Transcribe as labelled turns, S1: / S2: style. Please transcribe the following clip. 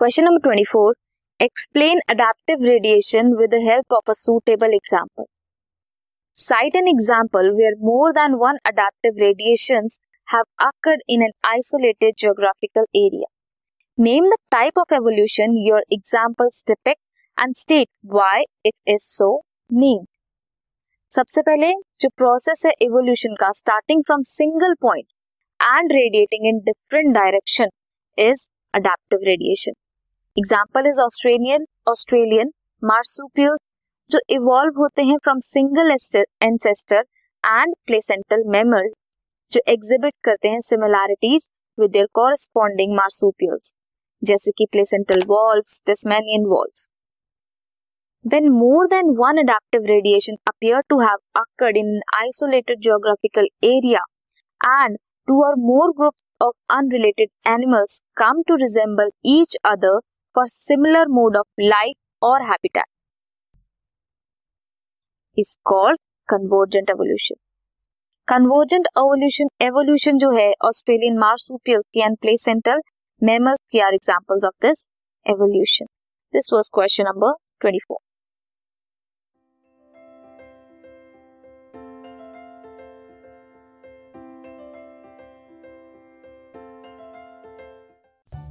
S1: Question number 24. Explain adaptive radiation with the help of a suitable example. Cite an example where more than one adaptive radiations have occurred in an isolated geographical area. Name the type of evolution your examples depict and state why it is so named. सबसे पहले जो process है evolution का starting from single point and radiating in different direction is adaptive radiation example is Australian Australian marsupials जो evolve होते हैं from single ancestor and placental mammal जो exhibit करते हैं similarities with their corresponding marsupials जैसे कि placental wolves Tasmanian wolves when more than one adaptive radiation appear to have occurred in isolated geographical area and two or more group of unrelated animals come to resemble each other for similar mode of life और habitat is called convergent evolution convergent evolution evolution जो है Australian marsupials की and placental mammals की are examples of this evolution this was question number 24